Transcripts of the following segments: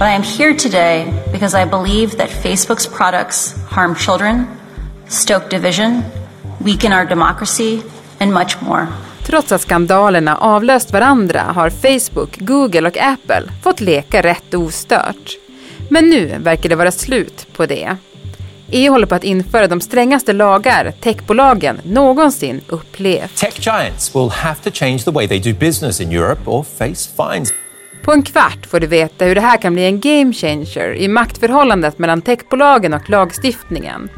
But I am here today because I believe that Facebook's products harm children, stoke division, weaken our democracy, and much more. Trots att skandalerna avlöst varandra har Facebook, Google och Apple fått leka rätt ostört. Men nu verkar det vara slut på det. EU håller på att införa de strängaste lagar techbolagen någonsin upplevt. Tech giants will have to change the way they do business in Europe or face fines. På en kvart får du veta hur det här kan bli en game changer i maktförhållandet mellan techbolagen och lagstiftningen.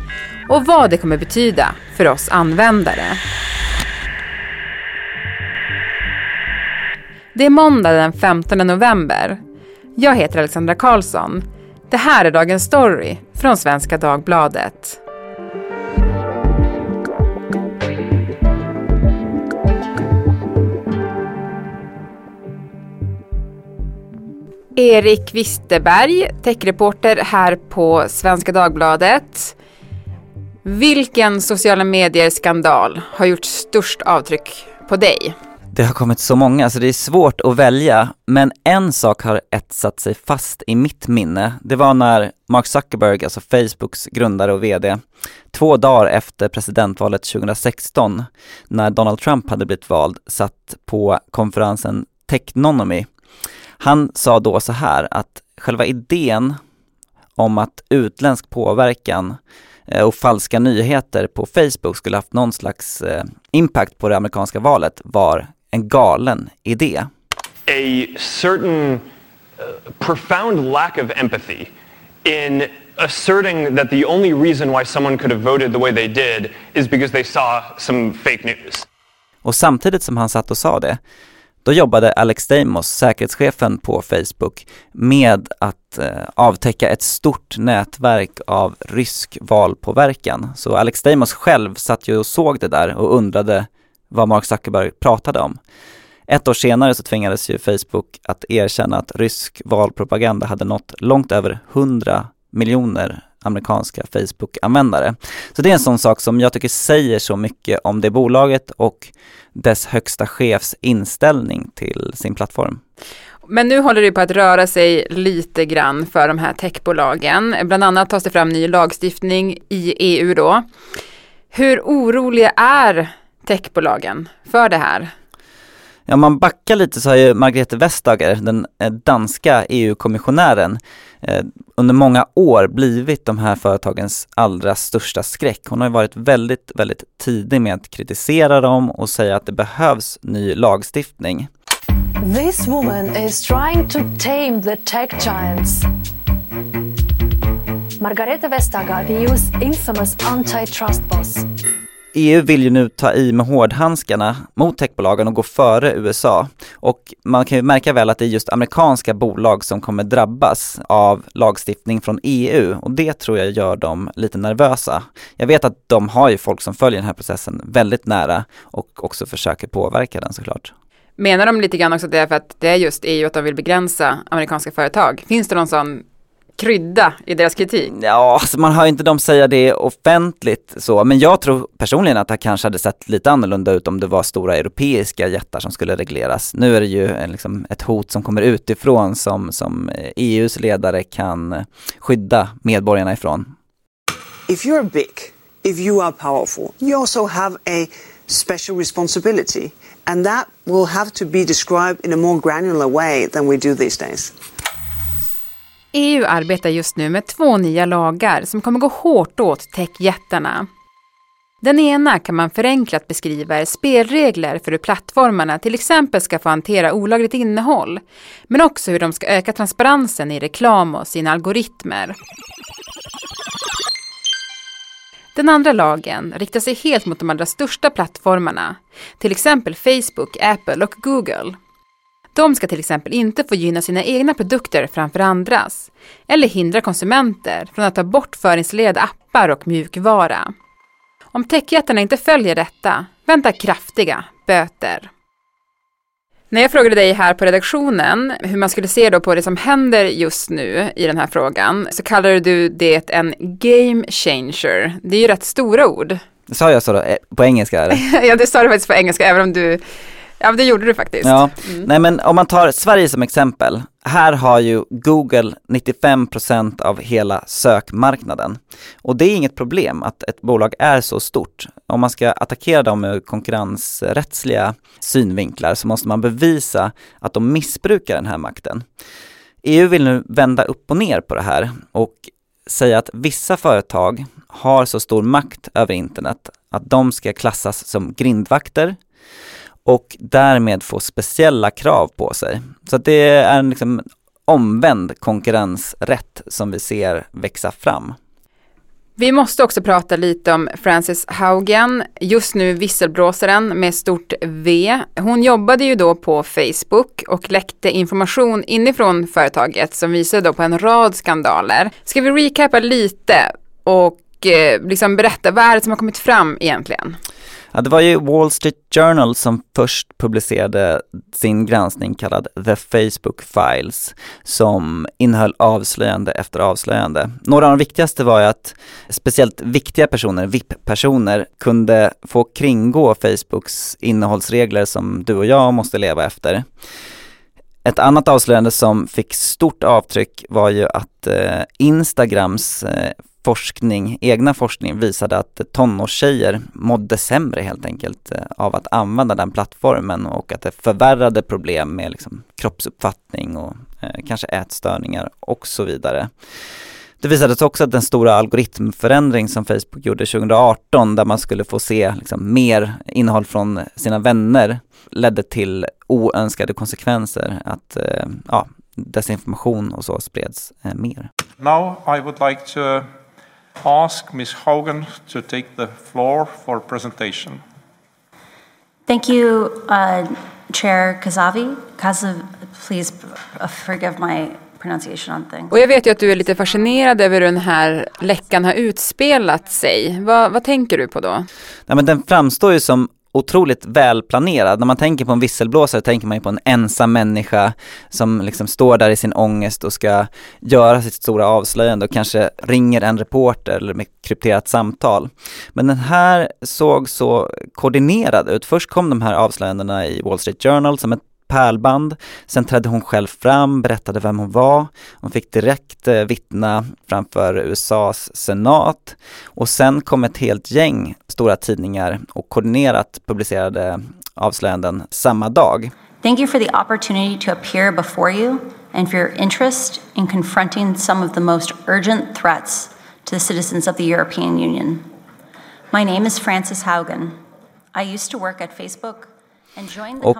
Och vad det kommer betyda för oss användare. Det är måndag den 15 november. Jag heter Alexandra Karlsson. Det här är dagens story från Svenska Dagbladet. Erik Wisterberg, techreporter här på Svenska Dagbladet. Vilken sociala medier-skandal har gjort störst avtryck på dig? Det har kommit så många så det är svårt att välja, men en sak har etsat sig fast i mitt minne. Det var när Mark Zuckerberg, alltså Facebooks grundare och VD, två dagar efter presidentvalet 2016, när Donald Trump hade blivit vald, satt på konferensen Technonomy. Han sa då så här att själva idén om att utländsk påverkan eh, och falska nyheter på Facebook skulle haft någon slags eh, impact på det amerikanska valet var en galen idé. A certain uh, profound lack of empathy in asserting that the only reason why someone could have voted the way they did is because they saw some fake news. Och samtidigt som han satt och sa det, då jobbade Alex Deimos, säkerhetschefen på Facebook, med att eh, avtäcka ett stort nätverk av rysk valpåverkan. Så Alex Deimos själv satt ju och såg det där och undrade vad Mark Zuckerberg pratade om. Ett år senare så tvingades ju Facebook att erkänna att rysk valpropaganda hade nått långt över 100 miljoner amerikanska Facebook-användare. Så det är en sån sak som jag tycker säger så mycket om det bolaget och dess högsta chefs inställning till sin plattform. Men nu håller det på att röra sig lite grann för de här techbolagen. Bland annat tas det fram ny lagstiftning i EU då. Hur oroliga är techbolagen för det här? Ja, om man backar lite så har ju Margrethe Vestager, den eh, danska EU-kommissionären, eh, under många år blivit de här företagens allra största skräck. Hon har varit väldigt, väldigt tidig med att kritisera dem och säga att det behövs ny lagstiftning. This woman is trying to tame the tech giants. Margareta Vestager, the EU's infamous antitrust boss. EU vill ju nu ta i med hårdhandskarna mot techbolagen och gå före USA. Och man kan ju märka väl att det är just amerikanska bolag som kommer drabbas av lagstiftning från EU och det tror jag gör dem lite nervösa. Jag vet att de har ju folk som följer den här processen väldigt nära och också försöker påverka den såklart. Menar de lite grann också att det är för att det är just EU att de vill begränsa amerikanska företag? Finns det någon sån krydda i deras kritik? Ja, alltså man hör inte dem säga det offentligt så, men jag tror personligen att det kanske hade sett lite annorlunda ut om det var stora europeiska jättar som skulle regleras. Nu är det ju en, liksom ett hot som kommer utifrån som, som EUs ledare kan skydda medborgarna ifrån. If you're big, if you are powerful, you also have a special responsibility and that will have to be described in a more granular way than we do these days. EU arbetar just nu med två nya lagar som kommer gå hårt åt techjättarna. Den ena kan man förenklat beskriva är spelregler för hur plattformarna till exempel ska få hantera olagligt innehåll, men också hur de ska öka transparensen i reklam och sina algoritmer. Den andra lagen riktar sig helt mot de allra största plattformarna, till exempel Facebook, Apple och Google. De ska till exempel inte få gynna sina egna produkter framför andras eller hindra konsumenter från att ta bort förinstallerade appar och mjukvara. Om techjättarna inte följer detta väntar kraftiga böter. När jag frågade dig här på redaktionen hur man skulle se då på det som händer just nu i den här frågan så kallade du det en game changer. Det är ju rätt stora ord. Sa jag så då, eh, på engelska? Eller? ja, det sa du faktiskt på engelska även om du Ja, det gjorde du faktiskt. Ja, mm. nej men om man tar Sverige som exempel här har ju Google 95% av hela sökmarknaden. Och det är inget problem att ett bolag är så stort. Om man ska attackera dem ur konkurrensrättsliga synvinklar så måste man bevisa att de missbrukar den här makten. EU vill nu vända upp och ner på det här och säga att vissa företag har så stor makt över internet att de ska klassas som grindvakter och därmed få speciella krav på sig. Så det är en liksom omvänd konkurrensrätt som vi ser växa fram. Vi måste också prata lite om Frances Haugen, just nu visselblåsaren med stort V. Hon jobbade ju då på Facebook och läckte information inifrån företaget som visade då på en rad skandaler. Ska vi recapa lite och eh, liksom berätta vad är det som har kommit fram egentligen? Ja, det var ju Wall Street Journal som först publicerade sin granskning kallad The Facebook Files som innehöll avslöjande efter avslöjande. Några av de viktigaste var ju att speciellt viktiga personer, VIP-personer, kunde få kringgå Facebooks innehållsregler som du och jag måste leva efter. Ett annat avslöjande som fick stort avtryck var ju att eh, Instagrams eh, forskning, egna forskning visade att tonårstjejer mådde sämre helt enkelt eh, av att använda den plattformen och att det förvärrade problem med liksom kroppsuppfattning och eh, kanske ätstörningar och så vidare. Det visades också att den stora algoritmförändring som Facebook gjorde 2018 där man skulle få se liksom mer innehåll från sina vänner ledde till oönskade konsekvenser, att eh, ja, desinformation och så spreds eh, mer. Now I would like to ask Ms. Hogan to take the floor for presentation. Thank you, uh, Chair Kazavi. Kazav, please uh, forgive my pronunciation on things. Och jag vet ju att du är lite fascinerad över hur den här läckan har utspelat sig. Vad, vad tänker du på då? Ja, men den framstår ju som otroligt välplanerad. När man tänker på en visselblåsare tänker man ju på en ensam människa som liksom står där i sin ångest och ska göra sitt stora avslöjande och kanske ringer en reporter eller med krypterat samtal. Men den här såg så koordinerad ut. Först kom de här avslöjandena i Wall Street Journal som ett pärlband. Sen trädde hon själv fram, berättade vem hon var. Hon fick direkt eh, vittna framför USAs senat. Och sen kom ett helt gäng stora tidningar och koordinerat publicerade avslöjanden samma dag. Thank you for the opportunity to appear before you and for your interest in confronting some of the most urgent threats to the citizens of the European Union. My name is Frances Haugen. I used to work at Facebook och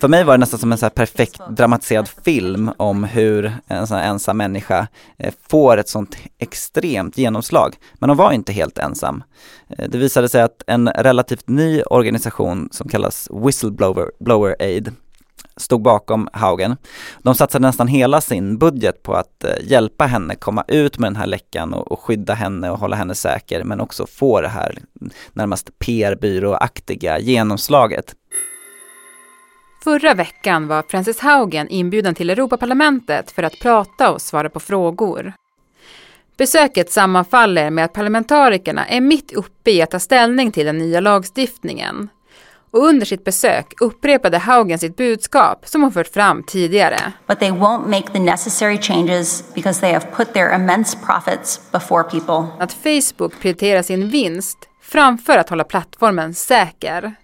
för mig var det nästan som en så perfekt dramatiserad film om hur en sån här ensam människa eh, får ett sånt extremt genomslag. Men hon var inte helt ensam. Eh, det visade sig att en relativt ny organisation som kallas Whistleblower Blower Aid stod bakom Haugen. De satsade nästan hela sin budget på att eh, hjälpa henne komma ut med den här läckan och, och skydda henne och hålla henne säker men också få det här närmast PR-byråaktiga genomslaget. Förra veckan var Frances Haugen inbjuden till Europaparlamentet för att prata och svara på frågor. Besöket sammanfaller med att parlamentarikerna är mitt uppe i att ta ställning till den nya lagstiftningen. Och under sitt besök upprepade Haugen sitt budskap som hon fört fram tidigare. But they won't make the necessary changes because they have put their immense profits before people. Att Facebook prioriterar sin vinst framför att hålla plattformen säker.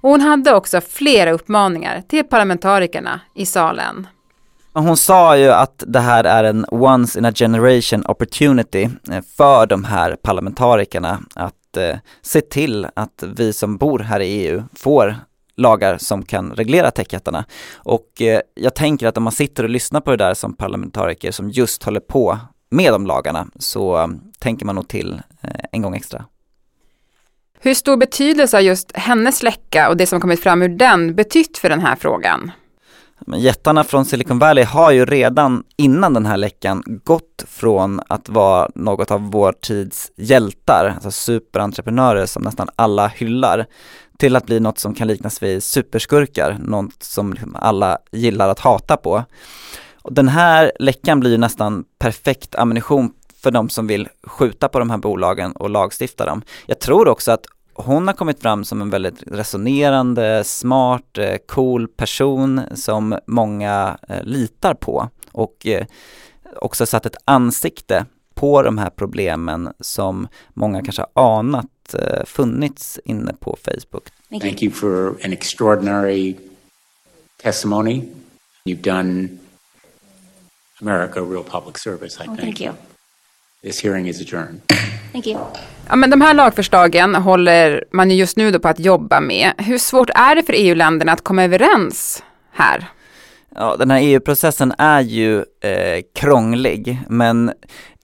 Och hon hade också flera uppmaningar till parlamentarikerna i salen. Hon sa ju att det här är en once in a generation opportunity eh, för de här parlamentarikerna att eh, se till att vi som bor här i EU får lagar som kan reglera techjättarna. Och eh, jag tänker att om man sitter och lyssnar på det där som parlamentariker som just håller på med de lagarna så eh, tänker man nog till eh, en gång extra. Hur stor betydelse har just hennes läcka och det som kommit fram ur den betytt för den här frågan? Men jättarna från Silicon Valley har ju redan innan den här läckan gått från att vara något av vår tids hjältar, alltså superentreprenörer som nästan alla hyllar, till att bli något som kan liknas vid superskurkar, något som liksom alla gillar att hata på. Och den här läckan blir ju nästan perfekt ammunition för de som vill skjuta på de här bolagen och lagstifta dem. Jag tror också att hon har kommit fram som en väldigt resonerande, smart, eh, cool person som många eh, litar på och eh, också satt ett ansikte på de här problemen som många kanske har anat funnits inne på Facebook. Thank you, for an extraordinary testimony. You've done America a real public service, I oh, think. Thank you. This hearing is adjourned. Thank you. Ja, men de här lagförslagen håller man ju just nu då på att jobba med. Hur svårt är det för EU-länderna att komma överens här? Ja, den här EU-processen är ju eh, krånglig, men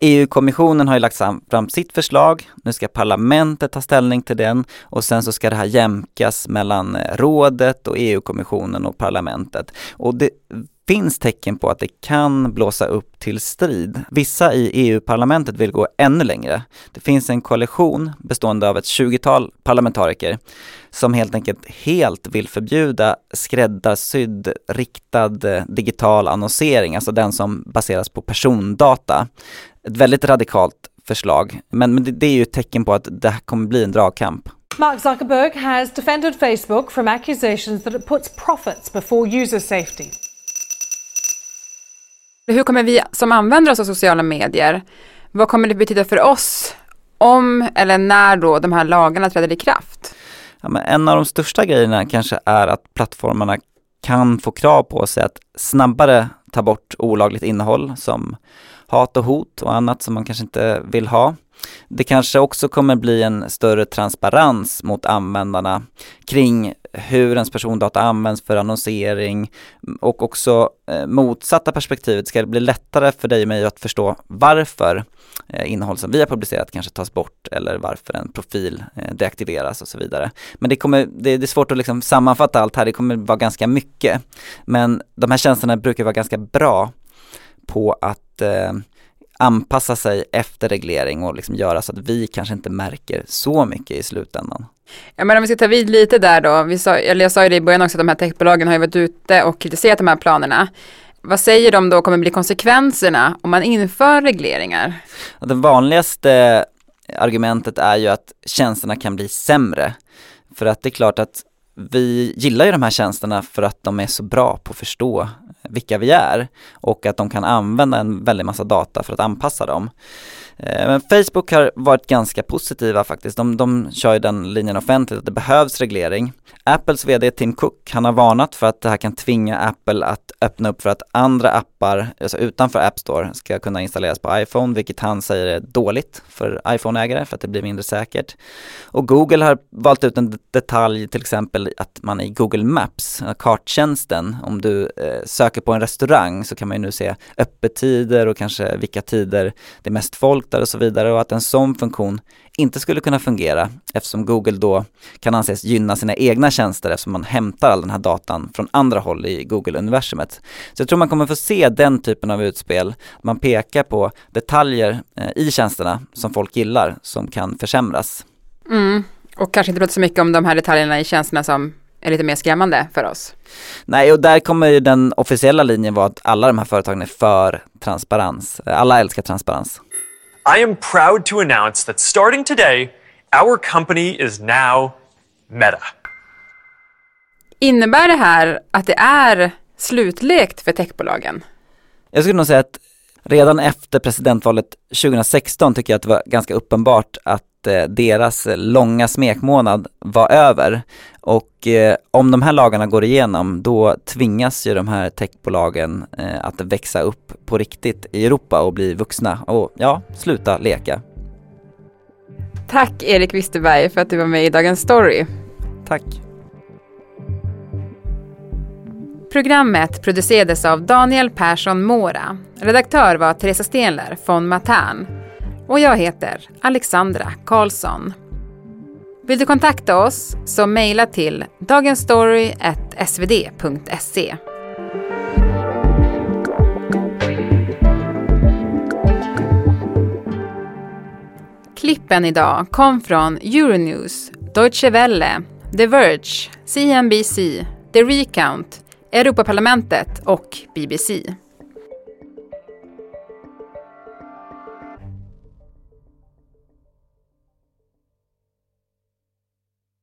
EU-kommissionen har ju lagt fram sitt förslag, nu ska parlamentet ta ställning till den och sen så ska det här jämkas mellan eh, rådet och EU-kommissionen och parlamentet. Och det finns tecken på att det kan blåsa upp till strid. Vissa i EU-parlamentet vill gå ännu längre. Det finns en koalition bestående av ett 20-tal parlamentariker som helt enkelt helt vill förbjuda skräddarsydd riktad eh, digital annonsering, alltså den som baseras på persondata. Ett väldigt radikalt förslag, men, men det, det är ju ett tecken på att det här kommer bli en dragkamp. Mark Zuckerberg has defended Facebook from accusations that it puts profits before user safety. Hur kommer vi som använder oss av sociala medier, vad kommer det betyda för oss om eller när då de här lagarna träder i kraft? Ja, men en av de största grejerna kanske är att plattformarna kan få krav på sig att snabbare ta bort olagligt innehåll som hat och hot och annat som man kanske inte vill ha. Det kanske också kommer bli en större transparens mot användarna kring hur ens persondata används för annonsering och också eh, motsatta perspektivet ska det bli lättare för dig och mig att förstå varför eh, innehåll som vi har publicerat kanske tas bort eller varför en profil eh, deaktiveras och så vidare. Men det, kommer, det, det är svårt att liksom sammanfatta allt här, det kommer vara ganska mycket. Men de här tjänsterna brukar vara ganska bra på att eh, anpassa sig efter reglering och liksom göra så att vi kanske inte märker så mycket i slutändan. Ja, men om vi ska ta vid lite där då, vi sa, eller jag sa ju det i början också att de här techbolagen har ju varit ute och kritiserat de här planerna. Vad säger de då kommer bli konsekvenserna om man inför regleringar? Det vanligaste argumentet är ju att tjänsterna kan bli sämre. För att det är klart att vi gillar ju de här tjänsterna för att de är så bra på att förstå vilka vi är och att de kan använda en väldig massa data för att anpassa dem. Eh, men Facebook har varit ganska positiva faktiskt. De, de kör ju den linjen offentligt att det behövs reglering. Apples VD Tim Cook, han har varnat för att det här kan tvinga Apple att öppna upp för att andra appar, alltså utanför App Store, ska kunna installeras på iPhone, vilket han säger är dåligt för iPhone-ägare för att det blir mindre säkert. Och Google har valt ut en detalj, till exempel att man i Google Maps, eh, karttjänsten, om du eh, söker på en restaurang så kan man ju nu se öppettider och kanske vilka tider det är mest folk där och så vidare och att en sån funktion inte skulle kunna fungera eftersom Google då kan anses gynna sina egna tjänster eftersom man hämtar all den här datan från andra håll i Google-universumet. Så jag tror man kommer få se den typen av utspel. Man pekar på detaljer eh, i tjänsterna som folk gillar som kan försämras. Mm. Och kanske inte prata så mycket om de här detaljerna i tjänsterna som är lite mer skrämmande för oss. Nej, och där kommer ju den officiella linjen vara att alla de här företagen är för transparens. Alla älskar transparens. I am proud to announce that starting today, our company is now Meta. Innebär det här att det är slutlekt för techbolagen? Jag skulle nog säga att redan efter presidentvalet 2016 tycker jag att det var ganska uppenbart att Eh, deras långa smekmånad var över. Och eh, om de här lagarna går igenom då tvingas ju de här techbolagen eh, att växa upp på riktigt i Europa och bli vuxna och ja, sluta leka. Tack Erik Wisterberg för att du var med i Dagens Story. Tack. Programmet producerades av Daniel Persson Mora. Redaktör var Teresa Stenler von Matern. Och jag heter Alexandra Karlsson. Vill du kontakta oss så mejla till dagensstory.svd.se. Klippen idag kom från Euronews, Deutsche Welle, The Verge, CNBC, The Recount, Europaparlamentet och BBC.